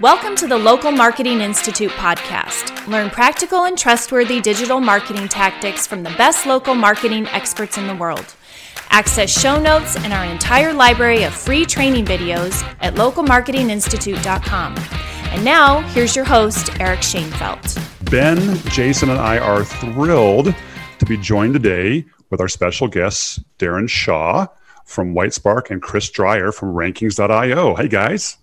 Welcome to the Local Marketing Institute podcast. Learn practical and trustworthy digital marketing tactics from the best local marketing experts in the world. Access show notes and our entire library of free training videos at localmarketinginstitute.com. And now, here's your host, Eric Shanfelt. Ben, Jason, and I are thrilled to be joined today with our special guests, Darren Shaw from Whitespark and Chris Dreyer from Rankings.io. Hey, guys.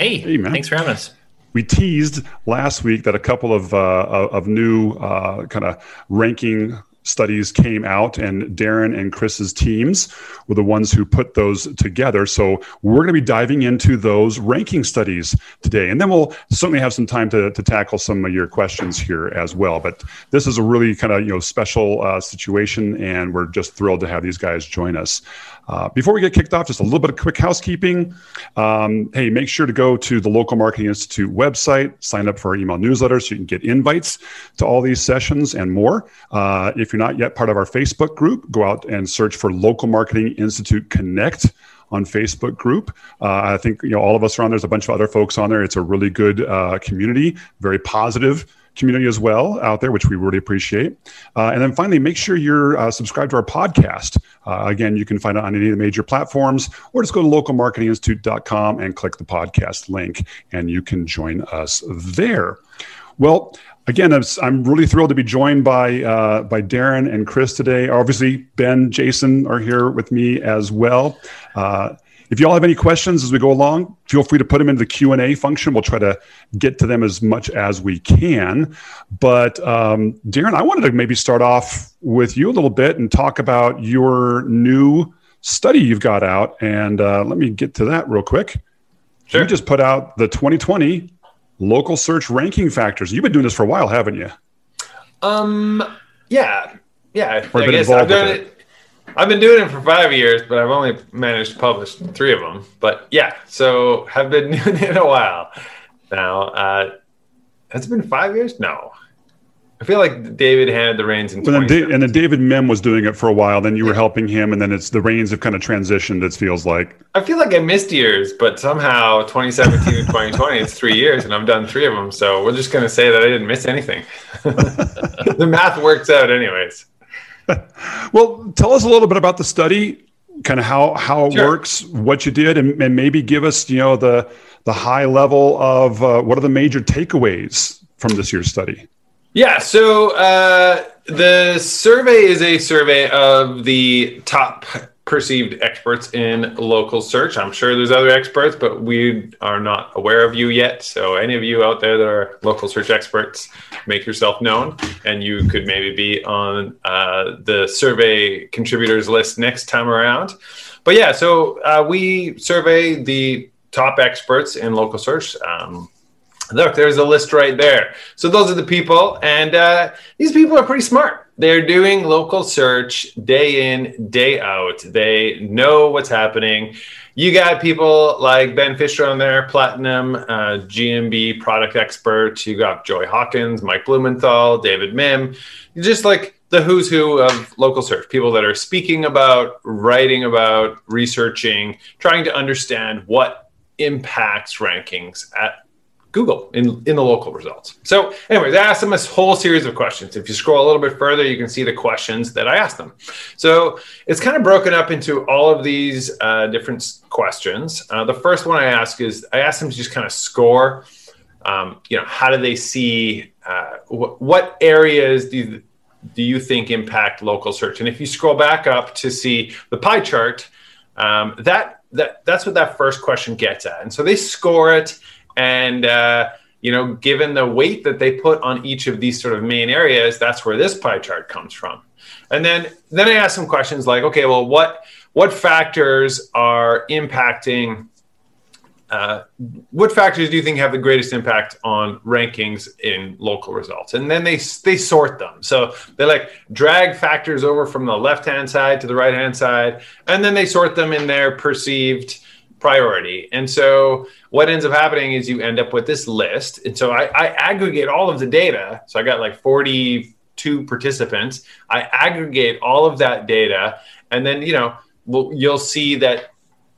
Hey, hey man. thanks for having us we teased last week that a couple of uh, of new uh, kind of ranking studies came out, and Darren and Chris's teams were the ones who put those together. So we're going to be diving into those ranking studies today, and then we'll certainly have some time to, to tackle some of your questions here as well. But this is a really kind of you know special uh, situation, and we're just thrilled to have these guys join us. Uh, before we get kicked off, just a little bit of quick housekeeping. Um, hey, make sure to go to the Local Marketing Institute website, sign up for our email newsletter so you can get invites to all these sessions and more. Uh, if you're not yet part of our Facebook group, go out and search for Local Marketing Institute Connect on Facebook group. Uh, I think you know all of us are on. There's a bunch of other folks on there. It's a really good uh, community, very positive community as well out there, which we really appreciate. Uh, and then finally, make sure you're uh, subscribed to our podcast. Uh, again, you can find it on any of the major platforms, or just go to localmarketinginstitute.com and click the podcast link, and you can join us there. Well, again, I'm really thrilled to be joined by uh, by Darren and Chris today. Obviously, Ben, Jason are here with me as well. Uh, if you all have any questions as we go along, feel free to put them into the Q and A function. We'll try to get to them as much as we can. But um, Darren, I wanted to maybe start off with you a little bit and talk about your new study you've got out. And uh, let me get to that real quick. Sure. You just put out the 2020 local search ranking factors. You've been doing this for a while, haven't you? Um. Yeah. Yeah. Or I guess I've done it. it I've been doing it for five years, but I've only managed to publish three of them. But yeah, so have been doing it a while now. Uh, has it been five years? No. I feel like David handed the reins in. Then da- and then David Mihm was doing it for a while. Then you were helping him, and then it's the reins have kind of transitioned. It feels like. I feel like I missed years, but somehow 2017 and 2020, it's three years, and I've done three of them. So we're just going to say that I didn't miss anything. the math works out, anyways. well, tell us a little bit about the study, kind of how how it sure. works, what you did, and, and, maybe give us you know the the high level of uh, what are the major takeaways from this year's study. Yeah, so uh, the survey is a survey of the top perceived experts in local search. I'm sure there's other experts, but we are not aware of you yet. So, any of you out there that are local search experts, make yourself known, and you could maybe be on uh, the survey contributors list next time around. But yeah, so uh, we survey the top experts in local search. Um, look, there's a list right there. So those are the people, and uh, these people are pretty smart. They're doing local search day in, day out. They know what's happening. You got people like Ben Fisher on there, Platinum, uh, GMB product expert. You got Joy Hawkins, Mike Blumenthal, David Mihm. Just like the who's who of local search, people that are speaking about, writing about, researching, trying to understand what impacts rankings at Google in, in the local results. So, anyways, I asked them a whole series of questions. If you scroll a little bit further, you can see the questions that I asked them. So, it's kind of broken up into all of these uh, different questions. Uh, the first one I ask is I asked them to just kind of score. Um, you know, how do they see uh, wh- what areas do you, do you think impact local search? And if you scroll back up to see the pie chart, um, that that that's what that first question gets at. And so they score it and, uh, you know, given the weight that they put on each of these sort of main areas, that's where this pie chart comes from. And then, then I ask some questions like, okay, well, what what factors are impacting? Uh, what factors do you think have the greatest impact on rankings in local results? And then they they sort them. So they like drag factors over from the left hand side to the right hand side, and then they sort them in their perceived priority. And so what ends up happening is you end up with this list. And so I, I, aggregate all of the data. So I got like 42 participants. I aggregate all of that data. And then, you know, you'll see that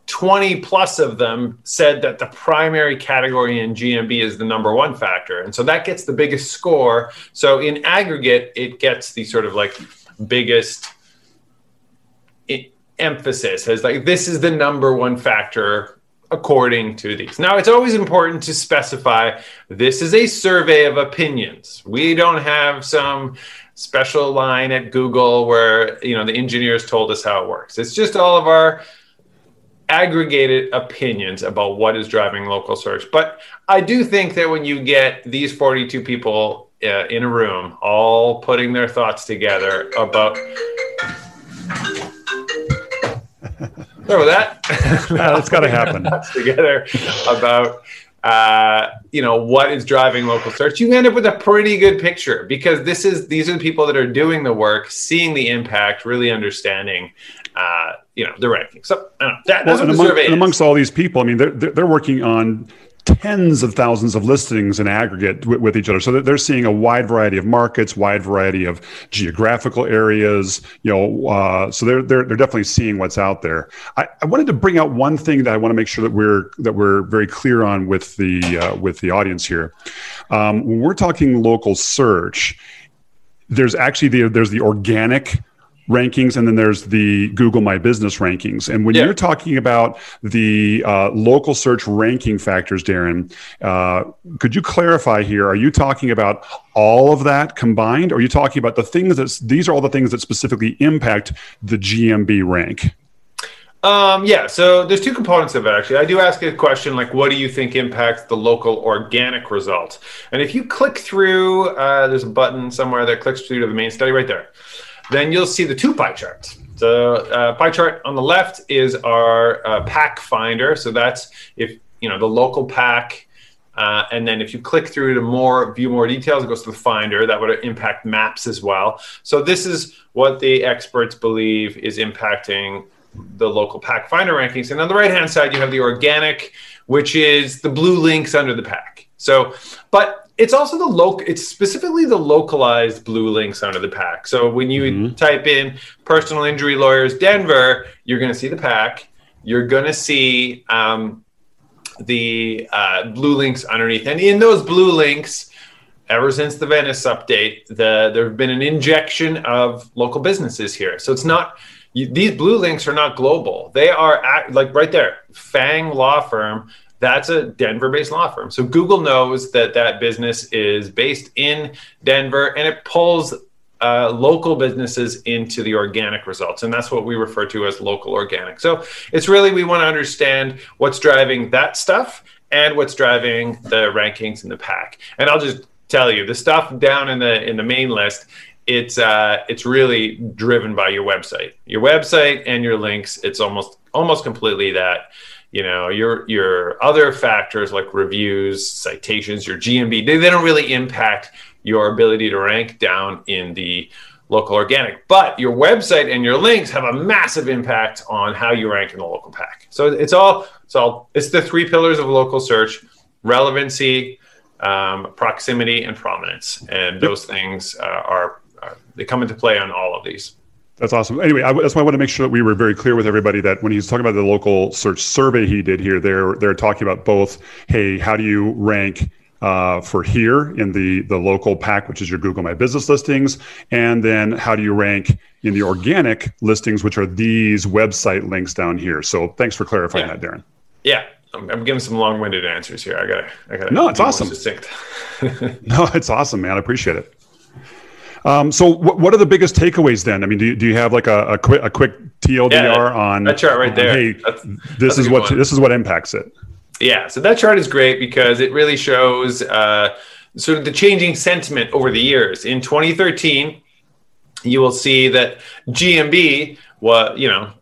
20 plus of them said that the primary category in GMB is the number one factor. And so that gets the biggest score. So in aggregate, it gets the sort of like biggest emphasis as like this is the number one factor according to these. Now, it's always important to specify this is a survey of opinions. We don't have some special line at Google where, you know, the engineers told us how it works. It's just all of our aggregated opinions about what is driving local search. But I do think that when you get these 42 people uh, in a room all putting their thoughts together about Remember that? that's got to happen. together about uh, you know what is driving local search. You end up with a pretty good picture because this is these are the people that are doing the work, seeing the impact, really understanding uh, you know the ranking. So know, that, well, and, among, and amongst all these people, I mean, they're they're working on tens of thousands of listings in aggregate with, with, each other. So they're seeing a wide variety of markets, wide variety of geographical areas. You know, uh, so they're, they're they're definitely seeing what's out there. I, I, wanted to bring out one thing that I want to make sure that we're that we're very clear on with the uh, with the audience here. Um, when we're talking local search, there's actually the there's the organic rankings and then there's the google my business rankings and when yeah. you're talking about the uh, local search ranking factors darren uh, could you clarify here are you talking about all of that combined or are you talking about the things that these are all the things that specifically impact the gmb rank um, yeah, so there's two components of it actually. I do ask a question like, what do you think impacts the local organic result? And if you click through, uh, there's a button somewhere that clicks through to the main study right there then you'll see the two pie charts. The uh, pie chart on the left is our uh, pack finder. So that's if you know the local pack, uh, and then if you click through to more view more details, it goes to the finder. That would impact maps as well. So this is what the experts believe is impacting the local pack finder rankings. And on the right hand side, you have the organic, which is the blue links under the pack. So, but it's also the local it's specifically the localized blue links under the pack. So when you mm-hmm. type in personal injury lawyers denver you're going to see the pack. You're going to see um, the uh, blue links underneath. And in those blue links ever since the venice update the, there have been an injection of local businesses here. So it's not you, these blue links are not global. They are at, like right there fang law firm that's a Denver based law firm. So Google knows that that business is based in Denver and it pulls uh, local businesses into the organic results. And that's what we refer to as local organic. So it's really, we want to understand what's driving that stuff and what's driving the rankings in the pack. And I'll just tell you the stuff down in the in the main list it's uh, it's really driven by your website your website and your links it's almost almost completely that you know your your other factors like reviews citations your gmb they, they don't really impact your ability to rank down in the local organic. But your website and your links have a massive impact on how you rank in the local pack. So it's all it's all it's the three pillars of local search relevancy um, proximity and prominence. And those things uh, are, are they come into play on all of these that's awesome. Anyway, I, that's why I want to make sure that we were very clear with everybody that when he's talking about the local search survey he did here, they're they're talking about both. Hey, how do you rank uh, for here in the the local pack, which is your Google My Business listings, and then how do you rank in the organic listings, which are these website links down here. So thanks for clarifying yeah. that, Darren. Yeah, I'm, I'm, giving some long-winded answers here. I gotta, I gotta. No, it's awesome. no, it's awesome, man. I appreciate it. Um, so, what, what are the biggest takeaways then? I mean, do you, do you have like a, a quick a quick TLDR yeah, on that chart right there? Hey, that's, this that's is what one. this is what impacts it. Yeah, so that chart is great because it really shows uh, sort of the changing sentiment over the years. In 2013, you will see that GMB was, you know,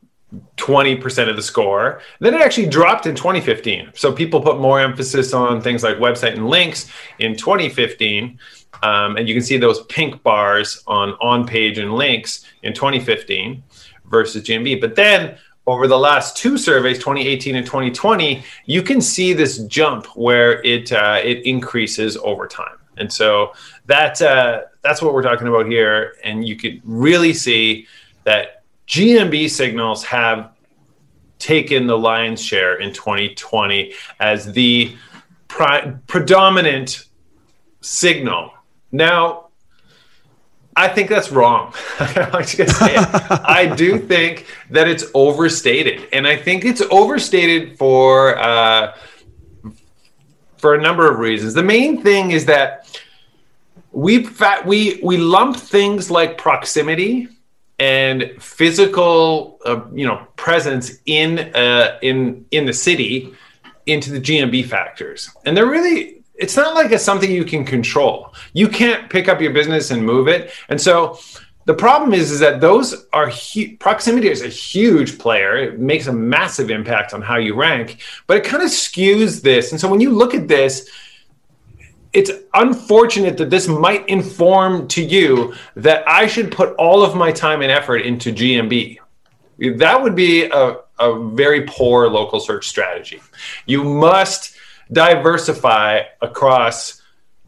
20% of the score. Then it actually dropped in 2015. So people put more emphasis on things like website and links in 2015. Um, and you can see those pink bars on on page and links in 2015 versus GMB. But then over the last two surveys, 2018 and 2020, you can see this jump where it uh, it increases over time. And so that uh, that's what we're talking about here. And you could really see that GMB signals have taken the lion's share in 2020 as the predominant signal. Now, I think that's wrong. I do think that it's overstated, and I think it's overstated for uh, for a number of reasons. The main thing is that we fa- we we lump things like proximity and physical, uh, you know, presence in uh, in in the city into the GMB factors, and they're really. It's not like it's something you can control. You can't pick up your business and move it, and so the problem is, is that those are hu- proximity is a huge player. It makes a massive impact on how you rank, but it kind of skews this. And so when you look at this, it's unfortunate that this might inform to you that I should put all of my time and effort into GMB. That would be a, a very poor local search strategy. You must diversify across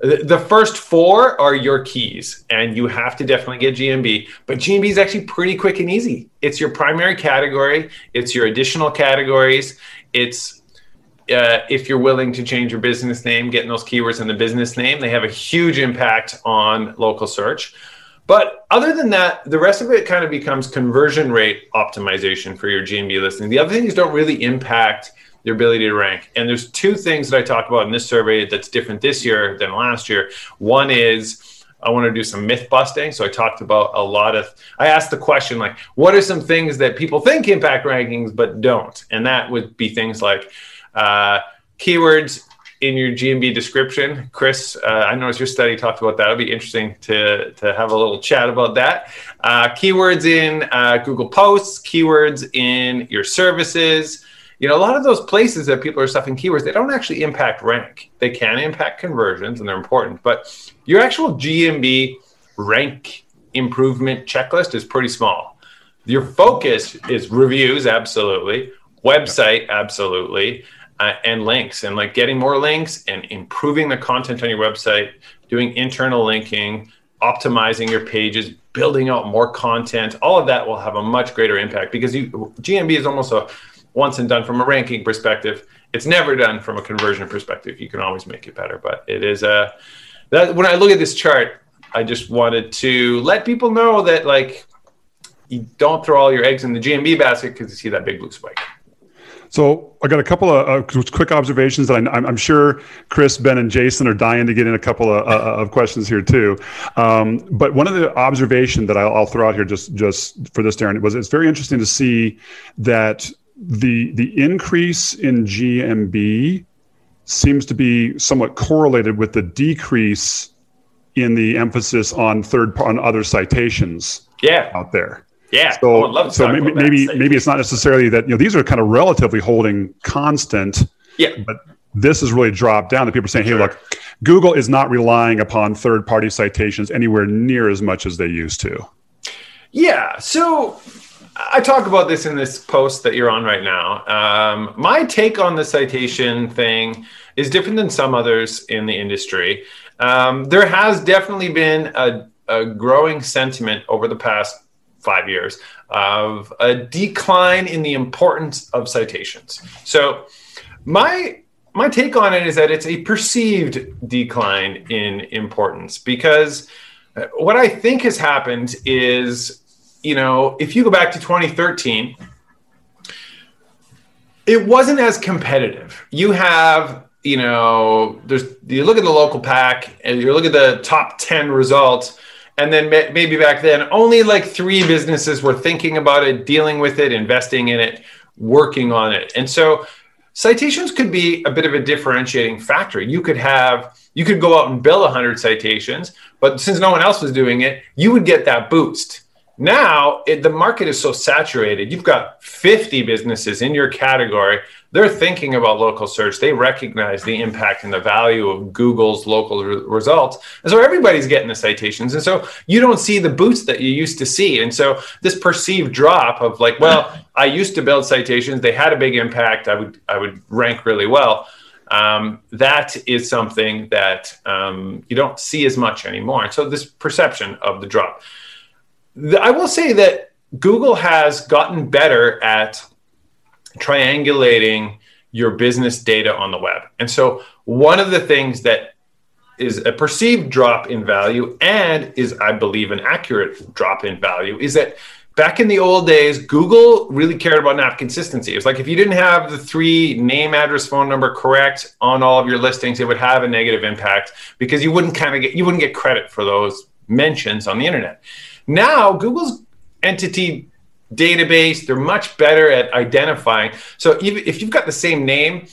the first four are your keys, and you have to definitely get GMB. But GMB is actually pretty quick and easy. It's your primary category, it's your additional categories, it's uh, if you're willing to change your business name, getting those keywords in the business name, they have a huge impact on local search. But other than that, the rest of it kind of becomes conversion rate optimization for your GMB listing. The other things don't really impact your ability to rank. And there's two things that I talk about in this survey that's different this year than last year. One is I want to do some myth busting. So I talked about a lot of, I asked the question like, what are some things that people think impact rankings but don't? And that would be things like, uh, keywords in your GMB description. Chris, uh, I noticed your study talked about that. It'll be interesting to, to have a little chat about that. Uh, keywords in uh, Google Posts, keywords in your services. You know, a lot of those places that people are stuffing keywords, they don't actually impact rank. They can impact conversions and they're important, but your actual GMB rank improvement checklist is pretty small. Your focus is reviews, absolutely, website, absolutely uh, and links and like getting more links and improving the content on your website, doing internal linking, optimizing your pages, building out more content. All of that will have a much greater impact because you, GMB is almost a once and done from a ranking perspective. It's never done from a conversion perspective. You can always make it better, but it is a that when I look at this chart, I just wanted to let people know that like you don't throw all your eggs in the GMB basket because you see that big blue spike. So I got a couple of uh, quick observations that I, am sure Chris, Ben, and Jason are dying to get in a couple of, uh, of questions here too. Um, but one of the observation that I'll, I'll, throw out here just just for this, Darren, was it's very interesting to see that the the increase in GMB seems to be somewhat correlated with the decrease in the emphasis on third on other citations yeah. out there. Yeah. So, so maybe maybe, maybe it's not necessarily that you know these are kind of relatively holding constant. Yeah. But this has really dropped down. That people are saying, "Hey, sure. look, Google is not relying upon third-party citations anywhere near as much as they used to." Yeah. So I talk about this in this post that you're on right now. Um, my take on the citation thing is different than some others in the industry. Um, there has definitely been a, a growing sentiment over the past five years of a decline in the importance of citations. So my my take on it is that it's a perceived decline in importance because what I think has happened is, you know, if you go back to 2013, it wasn't as competitive. You have, you know, there's you look at the local pack and you look at the top 10 results and then maybe back then only like three businesses were thinking about it dealing with it investing in it working on it. And so citations could be a bit of a differentiating factor. You could have you could go out and build 100 citations but since no one else was doing it you would get that boost now it, the market is so saturated you've got 50 businesses in your category they're thinking about local search. They recognize the impact and the value of Google's local re- results. And so everybody's getting the citations. And so you don't see the boost that you used to see. And so this perceived drop of like, well, I used to build citations, they had a big impact. I would I would rank really well. Um, that is something that um, you don't see as much anymore. And so this perception of the drop. I will say that Google has gotten better at triangulating your business data on the web. And so, one of the things that is a perceived drop in value and is, I believe, an accurate drop in value is that back in the old days, Google really cared about NAP consistency. It was like if you didn't have the three name, address, phone number correct on all of your listings, it would have a negative impact because you wouldn't kind of get you wouldn't get credit for those mentions on the internet. Now, Google's entity database, they're much better at identifying. So even if you've got the same name,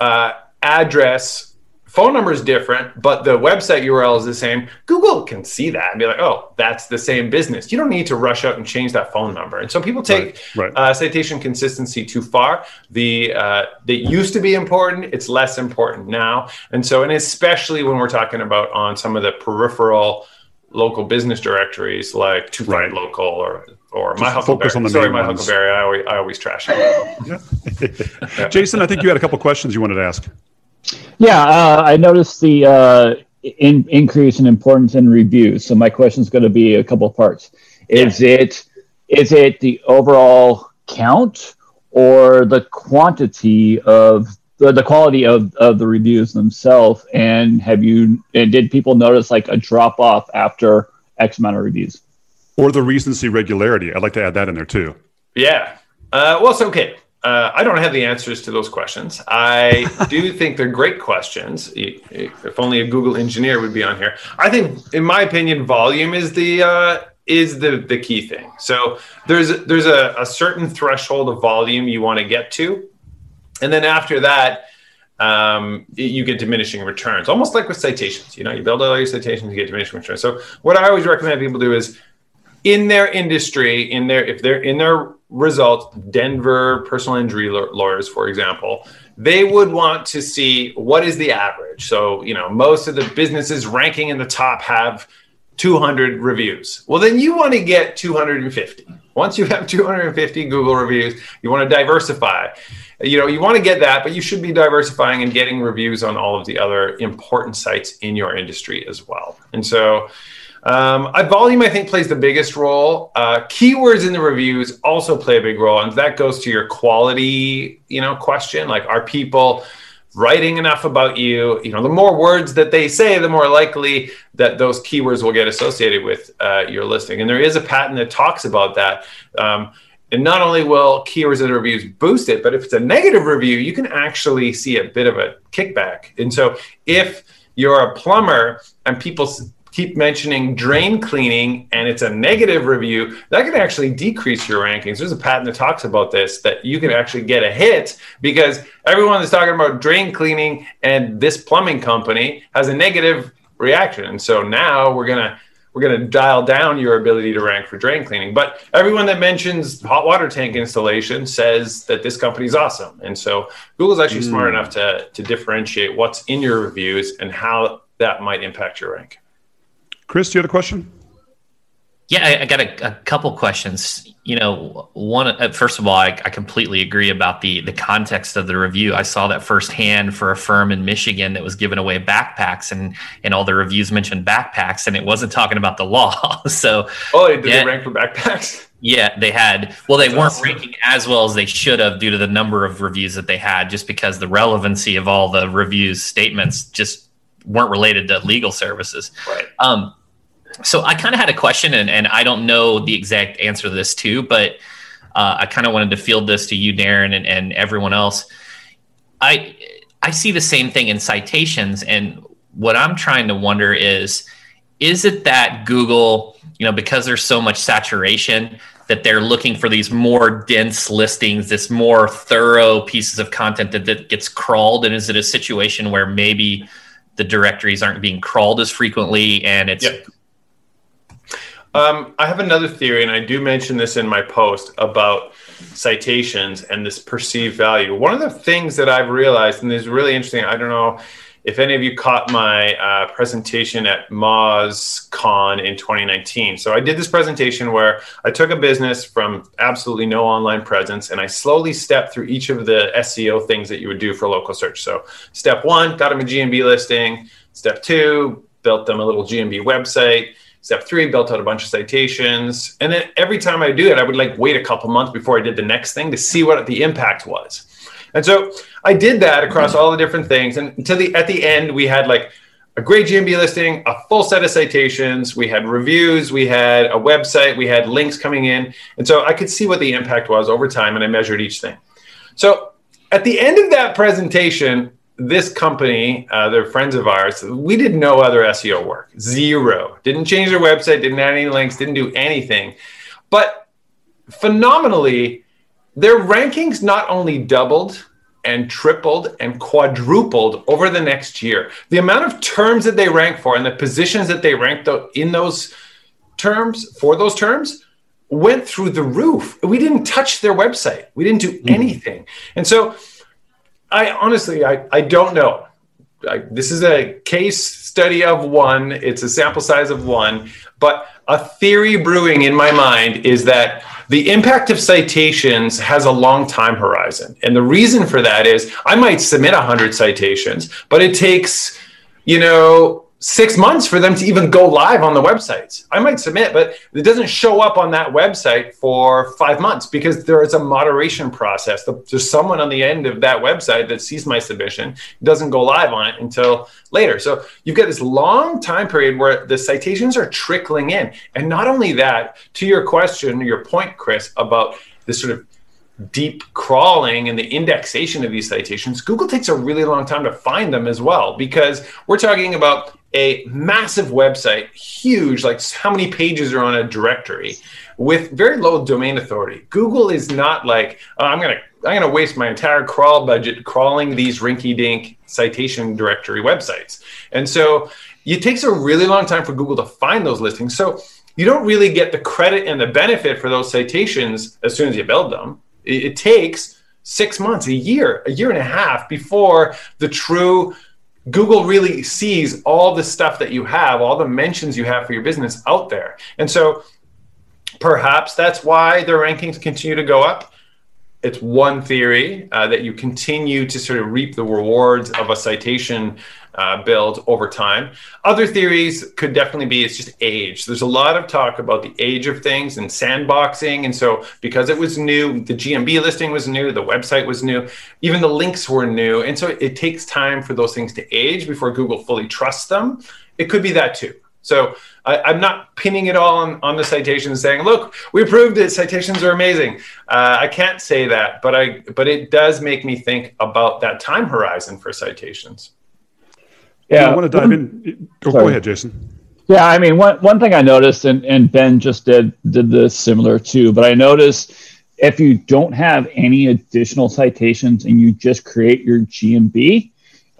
uh, address, phone number is different, but the website URL is the same, Google can see that and be like, oh, that's the same business. You don't need to rush out and change that phone number. And so people take right, right. Uh, citation consistency too far. The uh, that used to be important, it's less important now. And so, and especially when we're talking about on some of the peripheral local business directories like Two right. Local or or Just my Huckleberry. On the Sorry, my ones. Huckleberry. I always, I always trash it. Jason, I think you had a couple questions you wanted to ask. Yeah, uh, I noticed the uh, in, increase in importance in reviews. So my question is going to be a couple parts. Is yeah. it is it the overall count or the quantity of the, the quality of, of the reviews themselves? And have you and did people notice like a drop off after X amount of reviews? Or the recency regularity. I'd like to add that in there too. Yeah. Uh, well, so okay. Uh, I don't have the answers to those questions. I do think they're great questions. If only a Google engineer would be on here. I think, in my opinion, volume is the uh, is the the key thing. So there's there's a, a certain threshold of volume you want to get to, and then after that, um, you get diminishing returns. Almost like with citations. You know, you build all your citations, you get diminishing returns. So what I always recommend people do is in their industry, in their if they're in their results, Denver personal injury lawyers, for example, they would want to see what is the average. So, you know, most of the businesses ranking in the top have 200 reviews. Well, then you want to get 250. Once you have 250 Google reviews, you want to diversify. You know, you want to get that, but you should be diversifying and getting reviews on all of the other important sites in your industry as well. And so, um, volume, I think, plays the biggest role. Uh, keywords in the reviews also play a big role, and that goes to your quality, you know, question. Like, are people writing enough about you? You know, the more words that they say, the more likely that those keywords will get associated with uh, your listing. And there is a patent that talks about that. Um, and not only will keywords the reviews boost it, but if it's a negative review, you can actually see a bit of a kickback. And so, if you're a plumber and people keep mentioning drain cleaning and it's a negative review, that can actually decrease your rankings. There's a patent that talks about this that you can actually get a hit because everyone is talking about drain cleaning and this plumbing company has a negative reaction. And so now we're going to we're going to dial down your ability to rank for drain cleaning. But everyone that mentions hot water tank installation says that this company is awesome. And so Google's actually mm. smart enough to, to differentiate what's in your reviews and how that might impact your rank. Chris, do you have a question? Yeah, I, I got a, a, couple questions. You know, one uh, first of all, I, I, completely agree about the the context of the review. I saw that firsthand for a firm in Michigan that was giving away backpacks, and and all the reviews mentioned backpacks, and it wasn't talking about the law. so, oh, did yeah, they rank for backpacks? Yeah, they had. Well, they That's weren't awesome. ranking as well as they should have due to the number of reviews that they had, just because the relevancy of all the reviews statements just weren't related to legal services. Right. Um, so I kind of had a question, and, and I don't know the exact answer to this too, but uh, I kind of wanted to field this to you, Darren, and, and everyone else. I I see the same thing in citations, and what I'm trying to wonder is, is it that Google, you know, because there's so much saturation, that they're looking for these more dense listings, this more thorough pieces of content that, that gets crawled, and is it a situation where maybe the directories aren't being crawled as frequently, and it's yep um, I have another theory, and I do mention this in my post about citations and this perceived value. One of the things that I've realized, and this is really interesting, I don't know if any of you caught my uh, presentation at MozCon in 2019. So I did this presentation where I took a business from absolutely no online presence and I slowly stepped through each of the SEO things that you would do for local search. So step one, got them a GMB listing. Step two, built them a little GMB website Step three, built out a bunch of citations. And then every time I do it, I would like wait a couple months before I did the next thing to see what the impact was. And so I did that across all the different things. And until the at the end, we had like a great GMB listing, a full set of citations, we had reviews, we had a website, we had links coming in. And so I could see what the impact was over time and I measured each thing. So at the end of that presentation, this company, uh, they're friends of ours, we did no other SEO work, zero. Didn't change their website, didn't add any links, didn't do anything. But phenomenally, their rankings not only doubled, and tripled and quadrupled over the next year. The amount of terms that they rank for and the positions that they ranked in those terms for those terms went through the roof. We didn't touch their website. We didn't do hmm. anything. And so I honestly I, I don't know. I, this is a case study of one. It's a sample size of one, but a theory brewing in my mind is that the impact of citations has a long time horizon. And the reason for that is I might submit 100 citations, but it takes, you know, six months for them to even go live on the websites. I might submit, but it doesn't show up on that website for five months because there is a moderation process. There's someone on the end of that website that sees my submission, doesn't go live on it until later. So you've got this long time period where the citations are trickling in. And not only that, to your question, your point, Chris, about this sort of deep crawling and the indexation of these citations, Google takes a really long time to find them as well because we're talking about a massive website, huge, like how many pages are on a directory with very low domain authority. Google is not like, oh, I'm going to I'm going to waste my entire crawl budget crawling these rinky-dink citation directory websites. And so it takes a really long time for Google to find those listings. So you don't really get the credit and the benefit for those citations as soon as you build them. It, it takes six months, a year, a year and a half before the true Google really sees all the stuff that you have, all the mentions you have for your business out there. And so perhaps that's why the rankings continue to go up. It's one theory uh, that you continue to sort of reap the rewards of a citation uh, build over time. Other theories could definitely be it's just age. There's a lot of talk about the age of things and sandboxing. And so, because it was new, the GMB listing was new, the website was new, even the links were new. And so, it takes time for those things to age before Google fully trusts them. It could be that too. So I, am not pinning it all on, on the citations, saying, "Look, we proved it. Citations are amazing." Uh, I can't say that, but I but it does make me think about that time horizon for citations. Yeah, I want to dive in. Oh, go ahead, Jason. Yeah, I mean, one one thing I noticed, and, and Ben just did did this similar too, but I noticed if you don't have any additional citations and you just create your GMB,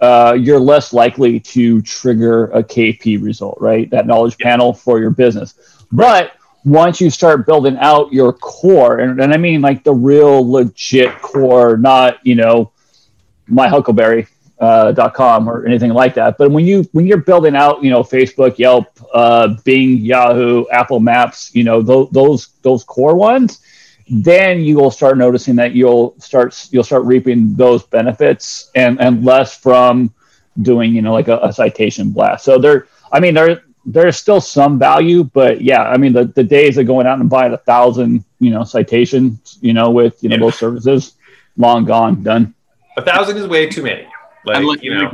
uh, you're less likely to trigger a KP result, right? That knowledge yeah. panel for your business. But once you start building out your core, and, and I mean like the real legit core, not you know my Huckleberry, uh, .com or anything like that. But when you when you're building out, you know, Facebook, Yelp, uh, Bing, Yahoo, Apple Maps, you know, those those those core ones, then you will start noticing that you'll start you'll start reaping those benefits and and less from doing you know like a, a citation blast. So there, I mean, there there's still some value, but yeah, I mean the the days of going out and buying a thousand you know citations, you know, with you know yeah. those services, long gone, done. A thousand is way too many. Like, I'd like you know,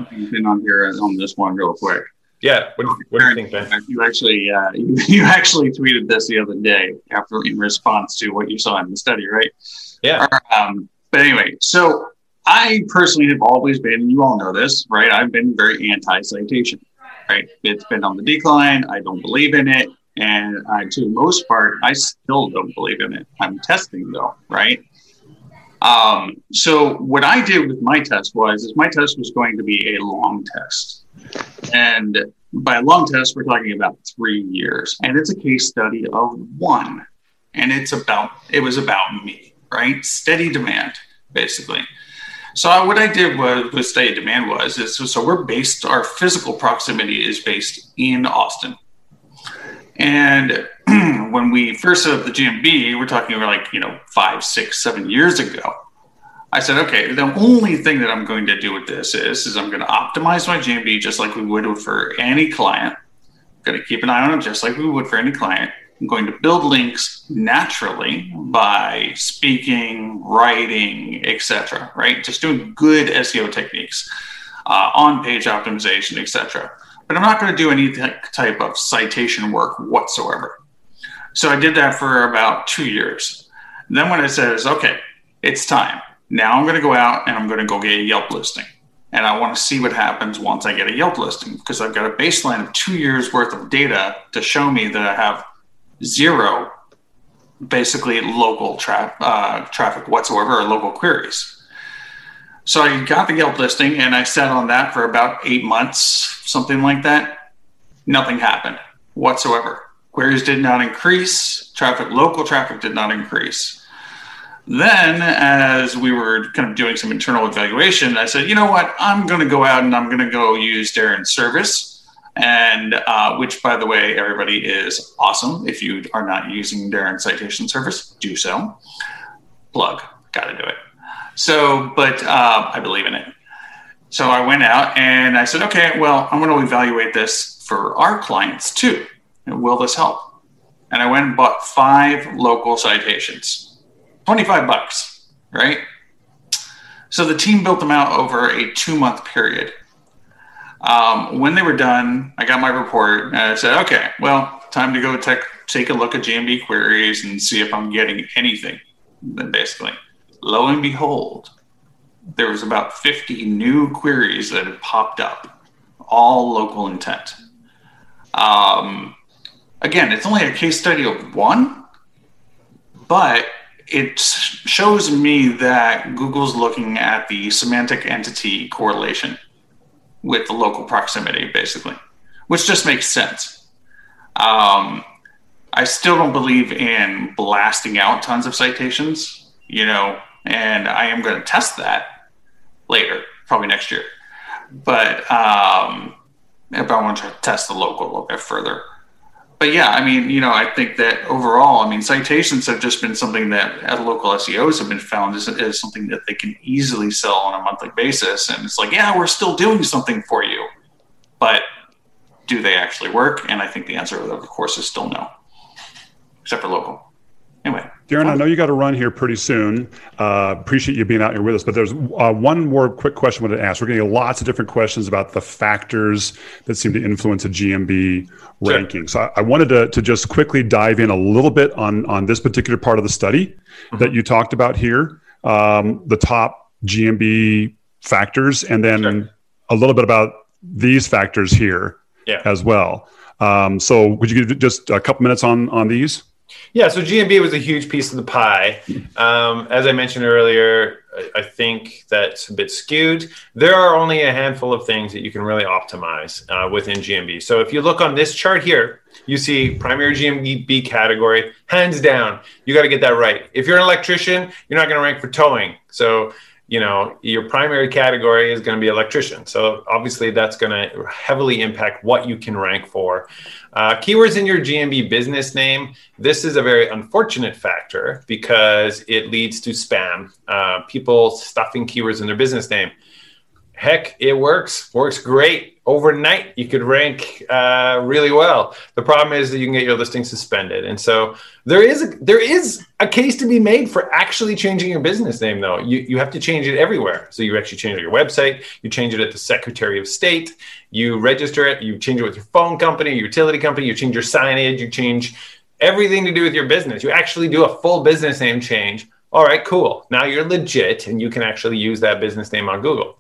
on here on this one real quick. Yeah, what, what do you think, Ben? You actually, uh, you, you, actually tweeted this the other day after in response to what you saw in the study, right? Yeah. Um, but anyway, so I personally have always been, and you all know this, right? I've been very anti-citation, right? It's been on the decline. I don't believe in it, and I, to the most part, I still don't believe in it. I'm testing though, right? Um, so what I did with my test was, is my test was going to be a long test, and by a long test, we're talking about three years, and it's a case study of one, and it's about it was about me, right? Steady demand, basically. So what I did was with steady demand was is so we're based our physical proximity is based in Austin, and when we first set up the GMB, we're talking about like, you know, five, six, seven years ago. I said, okay, the only thing that I'm going to do with this is, is I'm going to optimize my GMB just like we would for any client. I'm going to keep an eye on them just like we would for any client. I'm going to build links naturally by speaking, writing, etc. Right, just doing good SEO techniques, uh, on-page optimization, etc. But I'm not going to do any type of citation work whatsoever. So I did that for about two years. Then what I said okay, it's time. Now I'm going to go out and I'm going to go get a Yelp listing. And I want to see what happens once I get a Yelp listing because I've got a baseline of two years worth of data to show me that I have zero basically local tra- uh, traffic whatsoever or local queries. So I got the Yelp listing and I sat on that for about eight months, something like that. Nothing happened whatsoever. Queries did not increase, traffic, local traffic did not increase. Then, as we were kind of doing some internal evaluation, I said, you know what? I'm going to go out and I'm going to go use Darren's service. And uh, which, by the way, everybody is awesome. If you are not using Darren's citation service, do so. Plug, got to do it. So, but uh, I believe in it. So I went out and I said, okay, well, I'm going to evaluate this for our clients too. Will this help? And I went and bought five local citations 25 bucks, right? So the team built them out over a two month period. Um, when they were done, I got my report and I said, okay, well, time to go tech, take a look at GMB queries and see if I'm getting anything. Then basically, lo and behold, there was about 50 new queries that had popped up, all local intent. Um, again, it's only a case study of one, but it shows me that Google's looking at the semantic entity correlation with the local proximity, basically, which just makes sense. Um, I still don't believe in blasting out tons of citations, you know, and I am going to test that later, probably next year. But um, if I want to test the local a little bit further but yeah, I mean, you know, I think that overall, I mean, citations have just been something that at local SEOs have been found as, as something that they can easily sell on a monthly basis. And it's like, yeah, we're still doing something for you, but do they actually work? And I think the answer, of course, is still no, except for local. Anyway. Darren, I know you got to run here pretty soon. Uh, appreciate you being out here with us. But there's uh, one more quick question I wanted to ask. We're getting lots of different questions about the factors that seem to influence a GMB sure. ranking. So I, I, wanted to, to just quickly dive in a little bit on, on this particular part of the study mm-hmm. that you talked about here, um, the top GMB factors, and then sure. a little bit about these factors here yeah. as well. Um, so would you give just a couple minutes on on these? Yeah, so GMB was a huge piece of the pie. Um, as I mentioned earlier, I think that's a bit skewed. There are only a handful of things that you can really optimize uh, within GMB. So if you look on this chart here, you see primary GMB category, hands down, you got to get that right. If you're an electrician, you're not going to rank for towing. So you know your primary category is going to be electrician. So obviously that's going to heavily impact what you can rank for. Uh, keywords in your gmb business name. This is a very unfortunate factor because it leads to spam. Uh, people stuffing keywords in their business name heck it works. Works great. Overnight you could rank uh, really well. The problem is that you can get your listing suspended. And so there is a, there is a case to be made for actually changing your business name though. You, you have to change it everywhere. So you actually change your website you change it at the secretary of state you register it you change it with your phone company your utility company you change your signage you change everything to do with your business. You actually do a full business name change. All right cool. Now you're legit and you can actually use that business name on google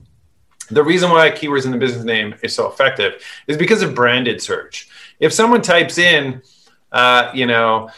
the reason why keywords in the business name is so effective is because of branded search. If someone types in, uh, you know,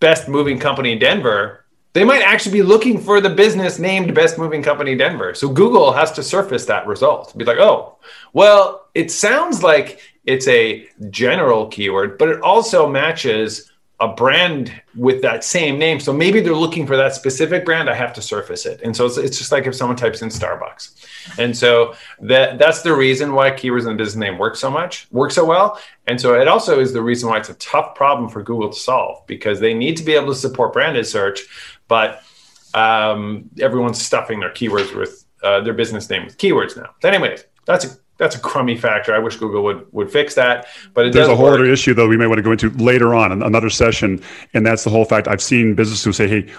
best moving company in Denver, they might actually be looking for the business named best moving company Denver. So Google has to surface that result. Be like, oh, well, it sounds like it's a general keyword, but it also matches a brand with that same name. So maybe they're looking for that specific brand. I have to surface it. And so it's, it's just like if someone types in Starbucks. And so that that's the reason why keywords in the business name work so much, work so well. And so it also is the reason why it's a tough problem for Google to solve because they need to be able to support branded search, but um, everyone's stuffing their keywords with uh, their business name with keywords now. Anyways, that's a that's a crummy factor. I wish Google would would fix that. But there's a whole work. other issue though we may want to go into later on in another session, and that's the whole fact. I've seen businesses who say, "Hey."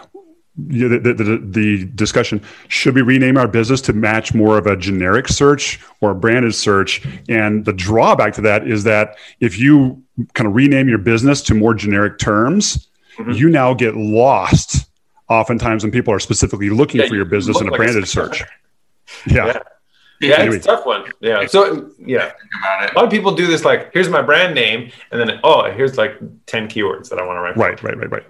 The, the, the, the, discussion should we rename our business to match more of a generic search or a branded search and the drawback to that is that if you kind of rename your business to more generic terms mm-hmm. you now get lost oftentimes when people are specifically looking yeah, for your business in a like branded a search yeah. yeah. Yeah, it's a tough one. Yeah. So yeah, a lot of people do this. Like, here's my brand name, and then oh, here's like ten keywords that I want to write. Right, right, right, right.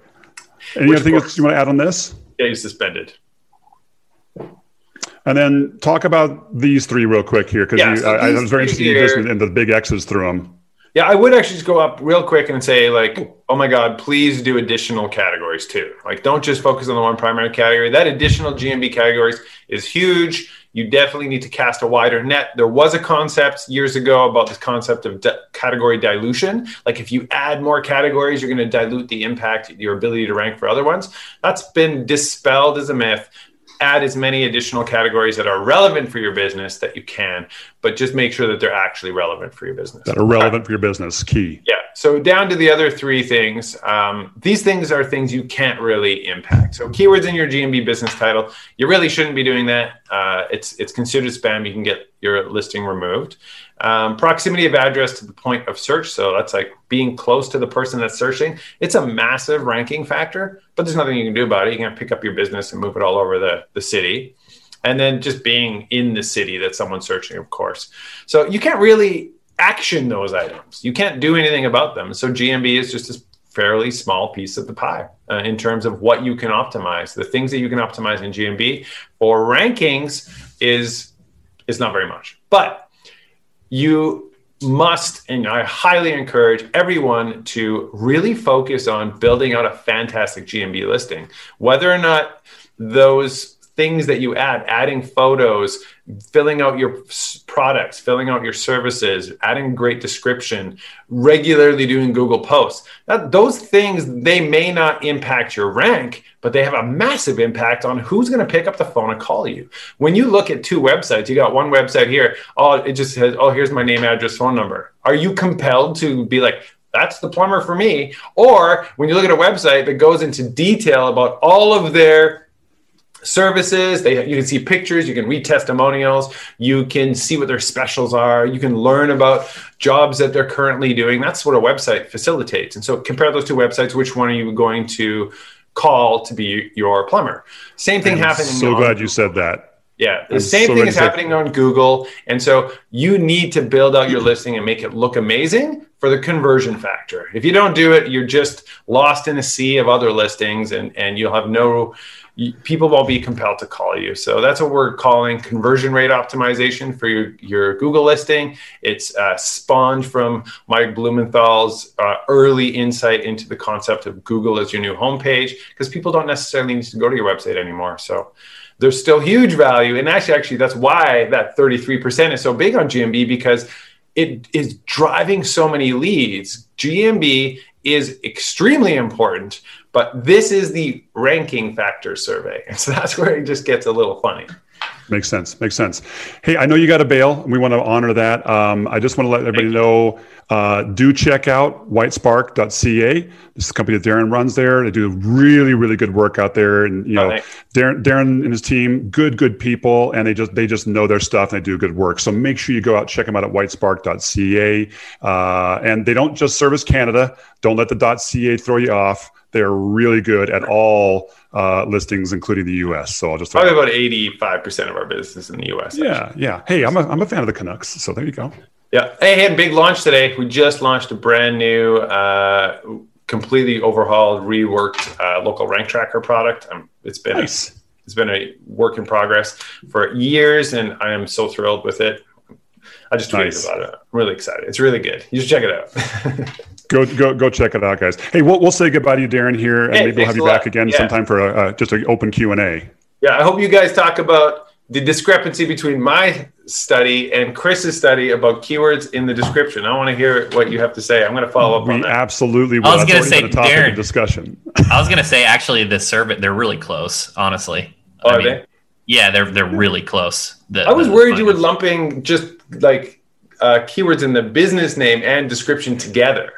Any other things you want to add on this? Yeah, you suspended. And then talk about these three real quick here because yeah, so I, I, was very interested here, in, in the big X's through them. Yeah, I would actually just go up real quick and say, like, oh my God, please do additional categories too. Like, don't just focus on the one primary category. That additional GMB categories is huge. You definitely need to cast a wider net. There was a concept years ago about this concept of category dilution. Like, if you add more categories, you're going to dilute the impact, your ability to rank for other ones. That's been dispelled as a myth add as many additional categories that are relevant for your business that you can, but just make sure that they're actually relevant for your business. That are relevant for your business, key. Yeah. So down to the other three things. Um, these things are things you can't really impact. So keywords in your GMB business title, you really shouldn't be doing that. Uh, it's it's considered spam. You can get your listing removed. Um, proximity of address to the point of search. So that's like being close to the person that's searching. It's a massive ranking factor, but there's nothing you can do about it. You can pick up your business and move it all over the, the city. And then just being in the city that someone's searching, of course. So you can't really action those items. You can't do anything about them. So GMB is just a fairly small piece of the pie uh, in terms of what you can optimize. The things that you can optimize in GMB or rankings is is not very much. But you must, and I highly encourage everyone to really focus on building out a fantastic GMB listing. Whether or not those things that you add, adding photos, filling out your products, filling out your services, adding great description, regularly doing Google posts. That, those things, they may not impact your rank, but they have a massive impact on who's going to pick up the phone and call you. When you look at two websites, you got one website here, oh, it just says, oh, here's my name, address, phone number. Are you compelled to be like, that's the plumber for me? Or when you look at a website that goes into detail about all of their services. They you can see pictures you can read testimonials you can see what their specials are you can learn about jobs that they're currently doing. That's what a website facilitates. And so compare those two websites which one are you going to call to be your plumber? Same thing I'm happening so glad you said that. Yeah, the I'm same so thing is happening on Google. And so you need to build out your listing and make it look amazing for the conversion factor. If you don't do it, you're just lost in a sea of other listings and, and you'll have no people won't be compelled to call you. So that's what we're calling conversion rate optimization for your, your Google listing. It's uh, spawned from Mike Blumenthal's uh, early insight into the concept of Google as your new homepage because people don't necessarily need to go to your website anymore. So there's still huge value. And actually, actually, that's why that 33% is so big on GMB because it is driving so many leads. GMB is extremely important, but this is the ranking factor survey. And so that's where it just gets a little funny. Makes sense. Makes sense. Hey, I know you got a bail, and we want to honor that. Um, I just want to let everybody know uh, do check out whitespark.ca. This is a company that Darren runs there. They do really, really good work out there. And, you know, oh, Darren, Darren and his team, good, good people, and they just they just know their stuff and they do good work. So make sure you go out, check them out at whitespark.ca. Uh, and they don't just service Canada. Don't let the .ca throw you off. They're really good at all uh, listings, including the U.S. So I'll just probably about eighty-five percent of our business in the U.S. Yeah, actually. yeah. Hey, I'm a I'm a fan of the Canucks, so there you go. Yeah. Hey, had a big launch today. We just launched a brand new, uh, completely overhauled, reworked uh, local rank tracker product. Um, it's been nice. a, it's been a work in progress for years, and I am so thrilled with it. I just tweeted nice. about it. I'm really excited. It's really good. You should check it out. go go go check it out, guys. Hey, we'll we'll say goodbye to you, Darren here, and hey, maybe we'll have you back again yeah. sometime for a, uh, just an open Q and A. Yeah, I hope you guys talk about the discrepancy between my study and Chris's study about keywords in the description. I want to hear what you have to say. I'm going to follow up we on that. Absolutely. Will. I was going to say, Darren, discussion. I was going to say, actually, the survey, they're really close, honestly. Oh, I mean, they? Yeah, they're they're really close. The, I was worries you were lumping just like uh, keywords in the business name and description together,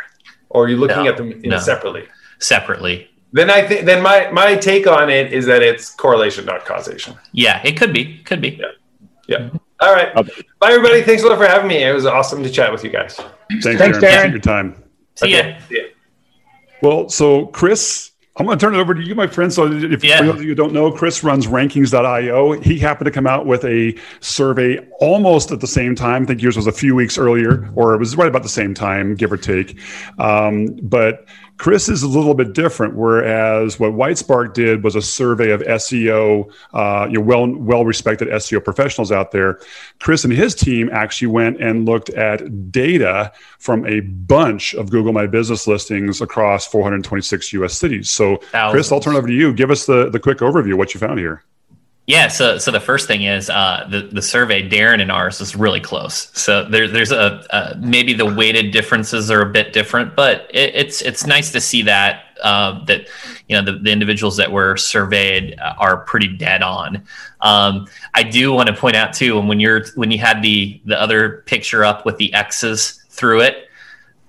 or are you looking No, at them in no. separately? separately. Then I think then my my take on it is that it's correlation, not causation. Yeah, it could be. Could be. Yeah. Yeah. All right. Okay. Bye, everybody. Thanks a lot for having me. It was awesome to chat with you guys. Thanks, Thanks, Darren. Appreciate Darren. your time. See ya. See ya. Well, so Chris, I'm going to turn it over to you, my friend. So, if Yeah. for those of you don't know, Chris runs rankings.io. He happened to come out with a survey almost at the same time. I think yours was a few weeks earlier, or it was right about the same time, give or take. Um, but Chris is a little bit different. Whereas what Whitespark did was a survey of SEO, uh, you know, well well respected SEO professionals out there. Chris and his team actually went and looked at data from a bunch of Google My Business listings across 426 U.S. cities. So, Chris, I'll turn it over to you. Give us the the quick overview of what you found here. Yeah, so so the first thing is uh, the the survey Darren and ours is really close. So there, there's a uh, maybe the weighted differences are a bit different, but it, it's it's nice to see that uh, that you know the, the individuals that were surveyed uh, are pretty dead on. Um, I do want to point out too, and when you're when you had the the other picture up with the X's through it,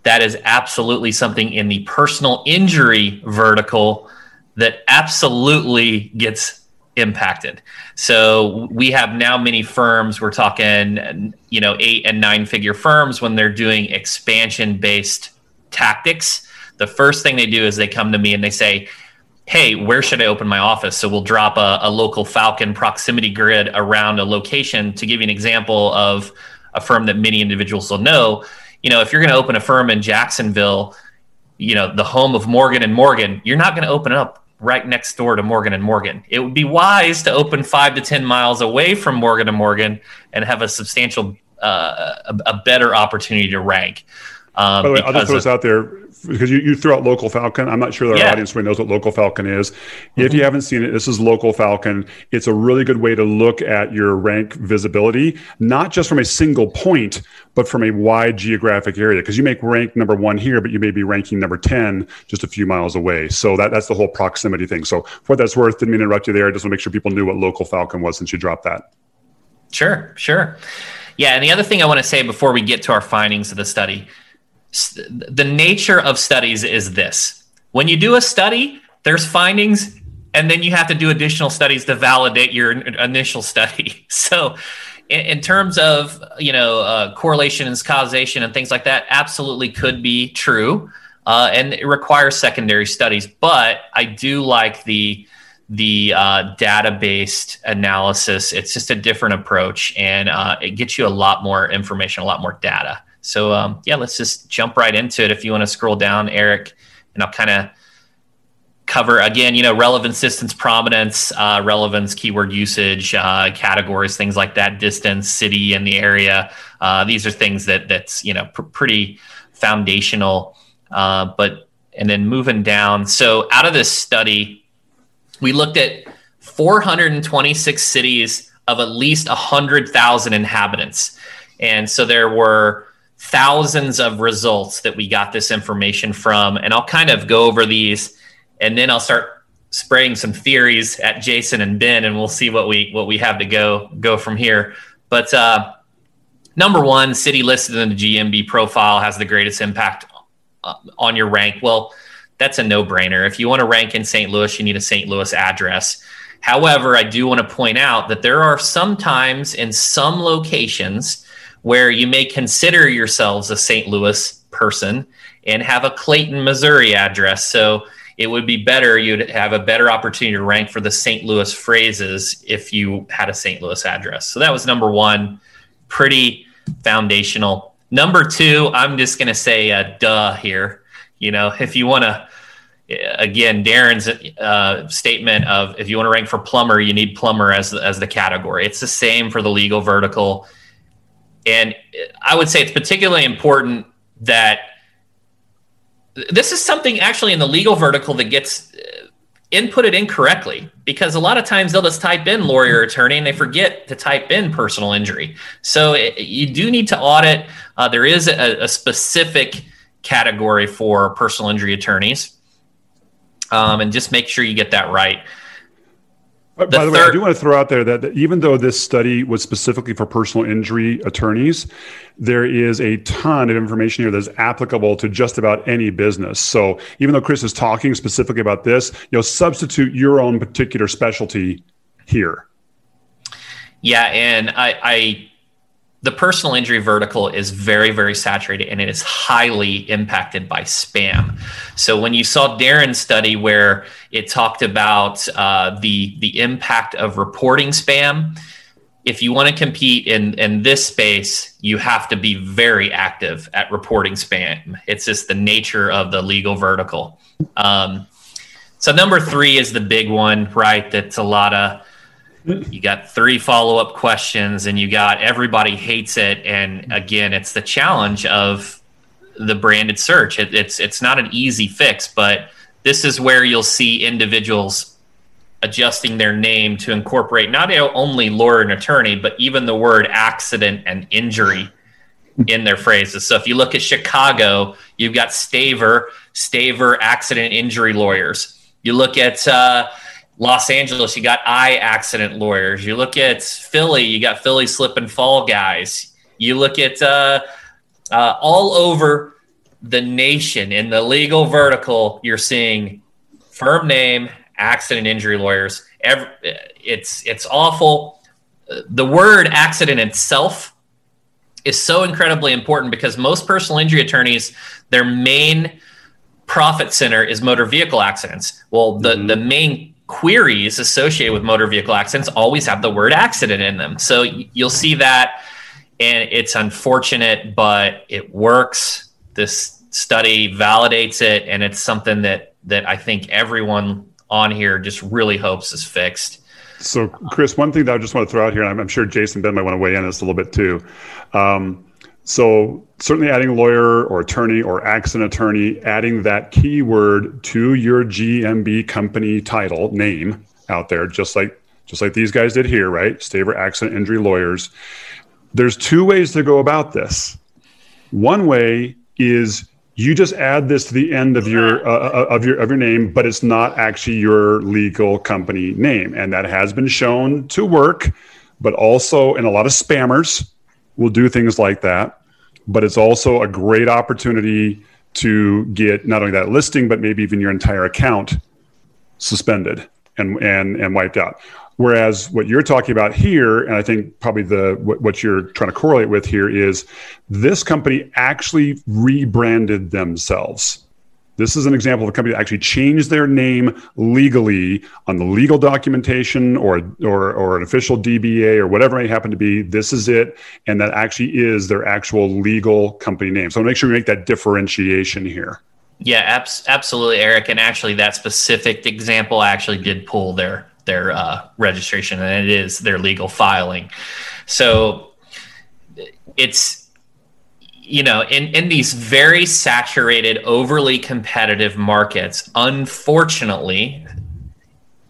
that is absolutely something in the personal injury vertical that absolutely gets impacted. So we have now many firms, we're talking, you know, eight and nine figure firms when they're doing expansion based tactics. The first thing they do is they come to me and they say, Hey, where should I open my office? So we'll drop a, a local Falcon proximity grid around a location. To give you an example of a firm that many individuals will know, you know, if you're going to open a firm in Jacksonville, you know, the home of Morgan and Morgan, you're not going to open up right next door to Morgan and Morgan. It would be wise to open five to ten miles away from Morgan and Morgan and have a substantial, uh, a, a better opportunity to rank. Um, By the way, I'll just throw this out there because you, you threw out Local Falcon. I'm not sure that our Yeah. Mm-hmm. audience really knows what Local Falcon is. If you haven't seen it, this is Local Falcon. It's a really good way to look at your rank visibility, not just from a single point, but from a wide geographic area. Because you make rank number one here, but you may be ranking number 10 just a few miles away. So that, that's the whole proximity thing. So for what that's worth, didn't mean to interrupt you there. I just want to make sure people knew what Local Falcon was since you dropped that. Sure, sure. Yeah, and the other thing I want to say before we get to our findings of the study, the nature of studies is this. When you do a study, there's findings and then you have to do additional studies to validate your initial study. So in, in terms of, you know, uh, correlations, causation and things like that, absolutely could be true. Uh, and it requires secondary studies, but I do like the the uh, data-based analysis. It's just a different approach, and uh, it gets you a lot more information, a lot more data. So um, yeah, let's just jump right into it. If you want to scroll down, Eric, and I'll kind of cover again. You know, relevance, distance, prominence, uh, relevance, keyword usage, uh, categories, things like that. Distance, city, and the area. Uh, these are things that that's you know pr- pretty foundational. Uh, but and then moving down. So out of this study we looked at 426 cities of at least 100,000 inhabitants. And so there were thousands of results that we got this information from. And I'll kind of go over these and then I'll start spraying some theories at Jason and Ben and we'll see what we what we have to go go from here. But uh, number one, city listed in the GMB profile has the greatest impact uh, on your rank. Well, that's a no brainer. If you want to rank in St. Louis, you need a St. Louis address. However, I do want to point out that there are sometimes in some locations where you may consider yourselves a St. Louis person and have a Clayton, Missouri address. So it would be better, you'd have a better opportunity to rank for the St. Louis phrases if you had a St. Louis address. So that was number one, pretty foundational. Number two, I'm just going to say a duh here. You know, if you want to, again, Darren's uh, statement of if you want to rank for plumber, you need plumber as as the category. It's the same for the legal vertical, and I would say it's particularly important that this is something actually in the legal vertical that gets uh, inputted incorrectly because a lot of times they'll just type in lawyer attorney and they forget to type in personal injury. So it, you do need to audit. Uh, there is a, a specific category for personal injury attorneys. Um, and just make sure you get that right. By the, the way, I do want to throw out there that, that even though this study was specifically for personal injury attorneys, there is a ton of information here that's applicable to just about any business. So even though Chris is talking specifically about this, you know, substitute your own particular specialty here. Yeah, and I, I the personal injury vertical is very, very saturated and it is highly impacted by spam. So when you saw Darren's study where it talked about uh, the the impact of reporting spam, if you want to compete in in this space, you have to be very active at reporting spam. It's just the nature of the legal vertical. Um, so number three is the big one, right? That's a lot of you got three follow up questions and you got everybody hates it. And again, it's the challenge of the branded search. It, it's it's not an easy fix, but this is where you'll see individuals adjusting their name to incorporate not only lawyer and attorney, but even the word accident and injury in their phrases. So if you look at Chicago, you've got Staver, Staver accident injury lawyers. You look at uh, Los Angeles, you got eye accident lawyers. You look at Philly, you got Philly slip and fall guys. You look at uh, uh, all over the nation in the legal vertical, you're seeing firm name accident injury lawyers. Every, it's it's awful. The word accident itself is so incredibly important because most personal injury attorneys, their main profit center is motor vehicle accidents. Well, the mm-hmm. the main queries associated with motor vehicle accidents always have the word accident in them. So you'll see that, and it's unfortunate, but it works. This study validates it, and it's something that that I think everyone on here just really hopes is fixed. So, Chris, one thing that I just want to throw out here, and I'm, sure Jason Ben might want to weigh in on this a little bit too. Um, so certainly adding lawyer or attorney or accident attorney, adding that keyword to your GMB company title name out there, just like just like these guys did here, right? Staver accident injury lawyers. There's two ways to go about this. One way is you just add this to the end of your uh, uh of your of your name, but it's not actually your legal company name, and that has been shown to work. But also, in a lot of spammers, will do things like that. But it's also a great opportunity to get not only that listing, but maybe even your entire account suspended and and and wiped out. Whereas what you're talking about here, and I think probably the what, what, you're trying to correlate with here is this company actually rebranded themselves. This is an example of a company that actually changed their name legally on the legal documentation or, or, or an official DBA or whatever it may happen to be. This is it. And that actually is their actual legal company name. So make sure we make that differentiation here. Yeah, abs- absolutely, Eric. And actually, that specific example actually did pull their their uh, registration, and it is their legal filing. So it's you know, in, in these very saturated, overly competitive markets, unfortunately,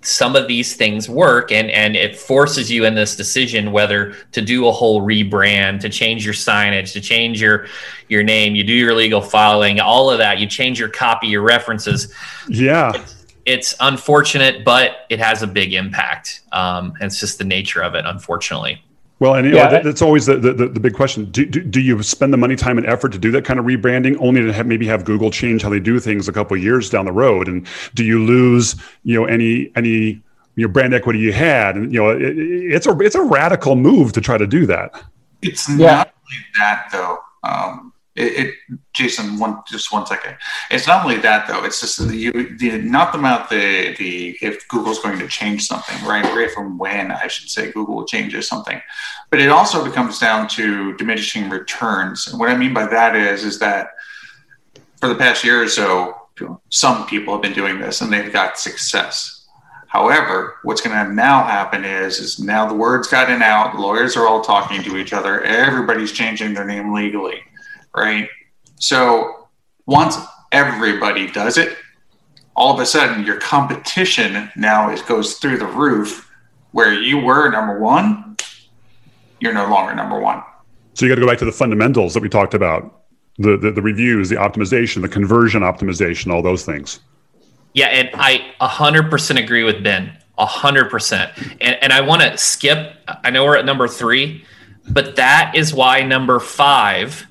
some of these things work and, and it forces you in this decision whether to do a whole rebrand, to change your signage, to change your your name, you do your legal filing, all of that, you change your copy, your references. Yeah. It's, it's unfortunate, but it has a big impact. Um, and it's just the nature of it, unfortunately. Well, and you yeah, know, that's always the, the, the, big question. Do, do, do, you spend the money, time, and effort to do that kind of rebranding only to have, maybe have Google change how they do things a couple years down the road? And do you lose, you know, any any you know brand equity you had? And you know, it, it's a it's a radical move to try to do that. It's yeah. not only that though. Um, it, it, Jason, one just one second. It's not only that though. It's just the, you, the not about the the if Google's going to change something, right? Right from when I should say Google changes something, but it also becomes down to diminishing returns. And what I mean by that is is that for the past year or so, some people have been doing this and they've got success. However, what's going to now happen is is now the word's gotten out. Lawyers are all talking to each other. Everybody's changing their name legally right? So once everybody does it, all of a sudden your competition now is goes through the roof where you were number one, you're no longer number one. So you got to go back to the fundamentals that we talked about. The, the, the reviews, the optimization, the conversion optimization, all those things. Yeah, and I 100% agree with Ben. A hundred percent. And and I want to skip. I know we're at number three, but that is why number five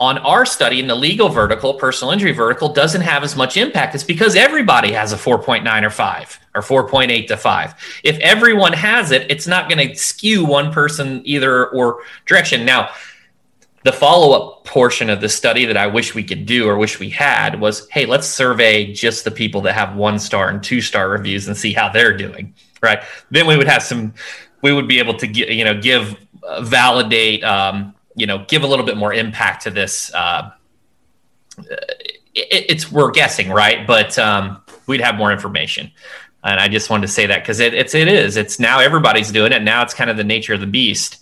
on our study in the legal vertical, personal injury vertical, doesn't have as much impact. It's because everybody has a 4.9 or 5 or 4.8 to 5. If everyone has it, it's not going to skew one person either or direction. Now, the follow up portion of the study that I wish we could do or wish we had was hey, let's survey just the people that have one star and two star reviews and see how they're doing. Right. Then we would have some, we would be able to get, you know, give, uh, validate, um, you know, give a little bit more impact to this. Uh, it, it's, we're guessing, right? But um, we'd have more information. And I just wanted to say that because it, it's, it is, it's now everybody's doing it. Now it's kind of the nature of the beast